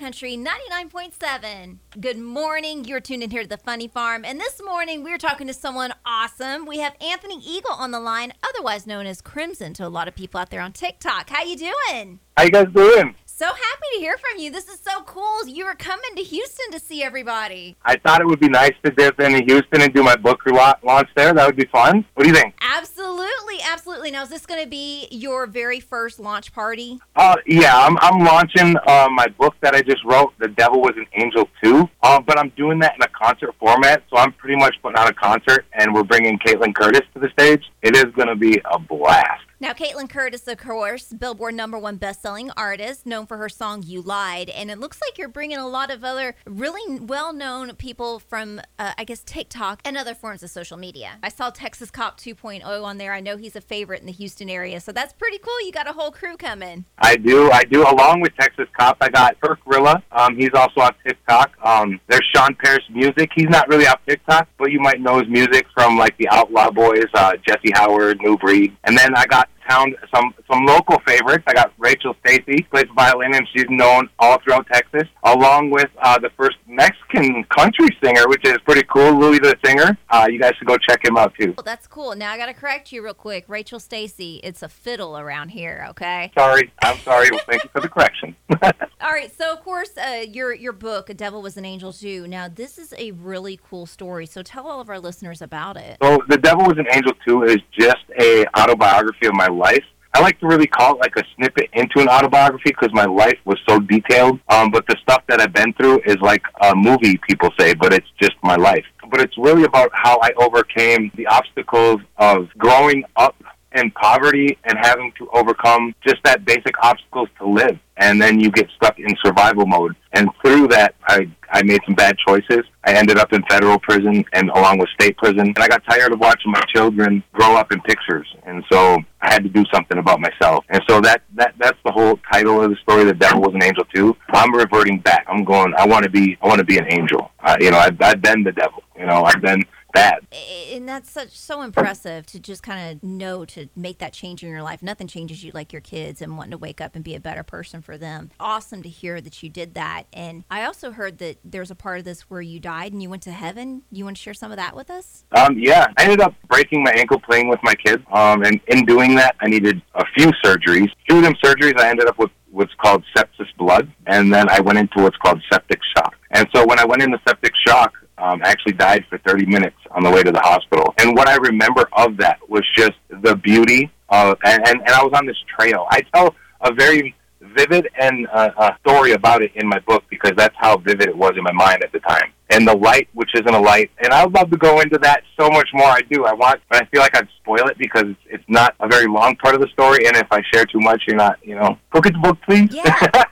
Country 99.7. Good morning. You're tuned in here to the Funny Farm. And this morning we're talking to someone awesome. We have Anthony Eagle on the line, otherwise known as Crimson to a lot of people out there on TikTok. How you doing? How you guys doing? So happy to hear from you. This is so cool. You were coming to Houston to see everybody. I thought it would be nice to dip into Houston and do my book launch there. That would be fun. What do you think? Absolutely, absolutely. Now, is this going to be your very first launch party? Uh, yeah, I'm, I'm launching uh, my book that I just wrote, The Devil Was an Angel Too. Uh, but I'm doing that in a concert format, so I'm pretty much putting on a concert, and we're bringing Caitlin Curtis to the stage. It is going to be a blast. Now, Caitlin Curtis, of course, Billboard number one best-selling artist, known for her song "You Lied," and it looks like you're bringing a lot of other really well-known people from, uh, I guess, TikTok and other forms of social media. I saw Texas Cop 2.0 on there. I know he's a favorite in the Houston area, so that's pretty cool. You got a whole crew coming. I do, I do. Along with Texas Cop, I got Kirk Rilla. Um, he's also on TikTok. Um, there's Sean Paris Music. He's not really on TikTok, but you might know his music from like the Outlaw Boys, uh, Jesse Howard, New Breed, and then I got found some some local favorites. I got Rachel Stacy, plays violin, and she's known all throughout Texas, along with uh, the first Mexican country singer, which is pretty cool, Louis the Singer. Uh, you guys should go check him out too. Well, that's cool. Now I got to correct you real quick. Rachel Stacy, it's a fiddle around here, okay? Sorry, I'm sorry. well, thank you for the correction. all right, so of course, uh, your your book, "A Devil Was an Angel Too." Now, this is a really cool story. So tell all of our listeners about it. So, "The Devil Was an Angel Too" is just a autobiography of my life. I like to really call it like a snippet into an autobiography because my life was so detailed. Um, but the stuff that I've been through is like a movie, people say, but it's just my life. But it's really about how I overcame the obstacles of growing up in poverty and having to overcome just that basic obstacles to live. And then you get stuck in survival mode. And through that, I, I made some bad choices. I ended up in federal prison and along with state prison. And I got tired of watching my children grow up in pictures. And so I had to do something about myself. And so that, that, that's the whole title of the story. The devil was an angel too. I'm reverting back. I'm going, I want to be, I want to be an angel. Uh, you know, I've, I've been the devil. You know, I've been bad. And that's such so impressive to just kind of know to make that change in your life. Nothing changes you like your kids and wanting to wake up and be a better person for them. Awesome to hear that you did that. And I also heard that there's a part of this where you died and you went to heaven. You want to share some of that with us? Um, yeah, I ended up breaking my ankle playing with my kids. Um, and in doing that, I needed a few surgeries. Through them surgeries, I ended up with what's called sepsis blood, and then I went into what's called septic shock. And so when I went into septic shock, um, actually died for 30 minutes on the way to the hospital. And what I remember of that was just the beauty of, and, and, and I was on this trail. I tell a very vivid and uh, uh, story about it in my book because that's how vivid it was in my mind at the time. And the light, which isn't a light, and I would love to go into that so much more. I do. I want, but I feel like I'd spoil it because it's, it's not a very long part of the story. And if I share too much, you're not, you know, look at the book, please. Yeah,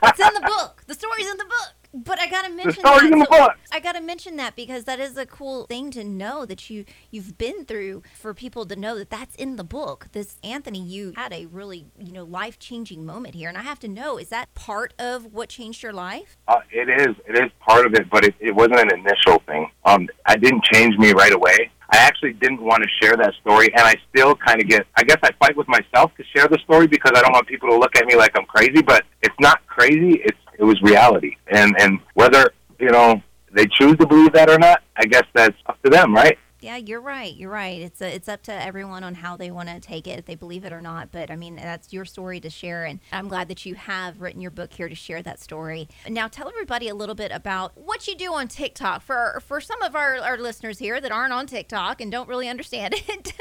it's in the book. The story's in the book. But I gotta mention the that. in the book. I gotta mention that because that is a cool thing to know that you you've been through for people to know that that's in the book. This Anthony, you had a really you know life changing moment here, and I have to know is that part of what changed your life? Uh, it is. It is part of it, but it, it wasn't an initial thing. Um, I didn't change me right away. I actually didn't want to share that story, and I still kind of get. I guess I fight with myself to share the story because I don't want people to look at me like I'm crazy. But it's not crazy. It's it was reality, and and whether you know they choose to believe that or not, I guess that's up to them, right? Yeah, you're right. You're right. It's a, it's up to everyone on how they want to take it, if they believe it or not. But I mean, that's your story to share, and I'm glad that you have written your book here to share that story. Now, tell everybody a little bit about what you do on TikTok for for some of our, our listeners here that aren't on TikTok and don't really understand it.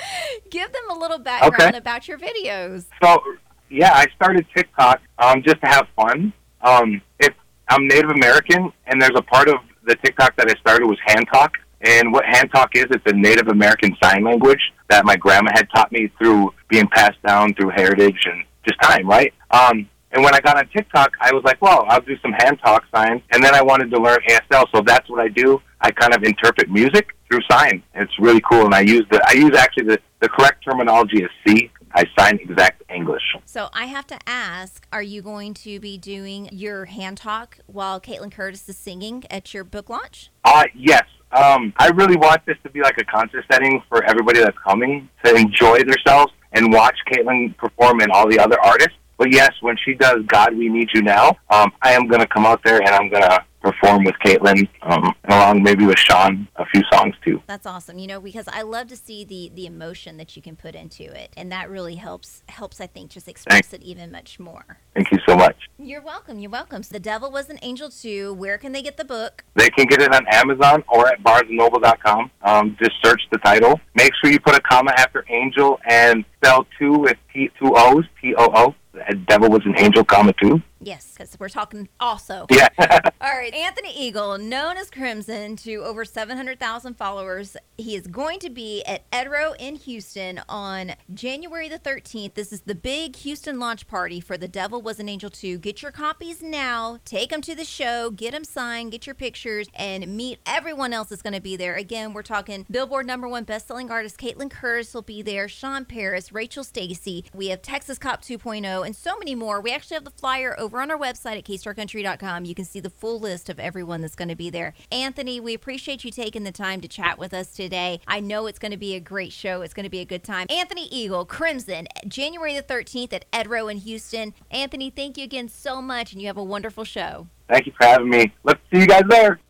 Give them a little background Okay. about your videos. So yeah, I started TikTok um, just to have fun. Um, if I'm Native American, and there's a part of the TikTok that I started was hand talk. And what hand talk is, it's a Native American sign language that my grandma had taught me through being passed down through heritage and just time, right? Um, and when I got on TikTok, I was like, well, I'll do some hand talk signs. And then I wanted to learn ASL, so that's what I do. I kind of interpret music through sign. It's really cool, and I use the I use actually the the correct terminology is C. I sign exact English. So I have to ask: Are you going to be doing your hand talk while Caitlin Curtis is singing at your book launch? Uh, yes. Um, I really want this to be like a concert setting for everybody that's coming to enjoy themselves and watch Caitlin perform and all the other artists. But yes, when she does God, We Need You Now, um, I am going to come out there and I'm going to perform with Caitlin, um, along maybe with Sean, a few songs too. That's awesome. You know, because I love to see the the emotion that you can put into it, and that really helps helps I think just express Thanks. it even much more. Thank you so much. You're welcome. You're welcome. So the Devil Was an Angel too. Where can they get the book? They can get it on Amazon or at BarnesandNoble.com. Um, just search the title. Make sure you put a comma after angel and spell two with T two O's T O O. Devil was an angel, comma two. Yes, because we're talking also. Yeah. All right. Anthony Eagle, known as Crimson to over 700,000 followers. He is going to be at Edro in Houston on January the 13th. This is the big Houston launch party for The Devil Was an Angel Too. Get your copies now. Take them to the show. Get them signed. Get your pictures and meet everyone else that's going to be there. Again, we're talking Billboard number one best-selling artist Caitlin Curtis will be there. Sean Paris, Rachel Stacey. We have Texas Cop 2.0 and so many more. We actually have the flyer over on our website at kstarcountry.com. You can see the full list of everyone that's going to be there. Anthony, we appreciate you taking the time to chat with us today. I know it's going to be a great show. It's going to be a good time. Anthony Eagle, Crimson, January the 13th at Edro in Houston. Anthony, thank you again so much, and you have a wonderful show. Thank you for having me. Let's see you guys there.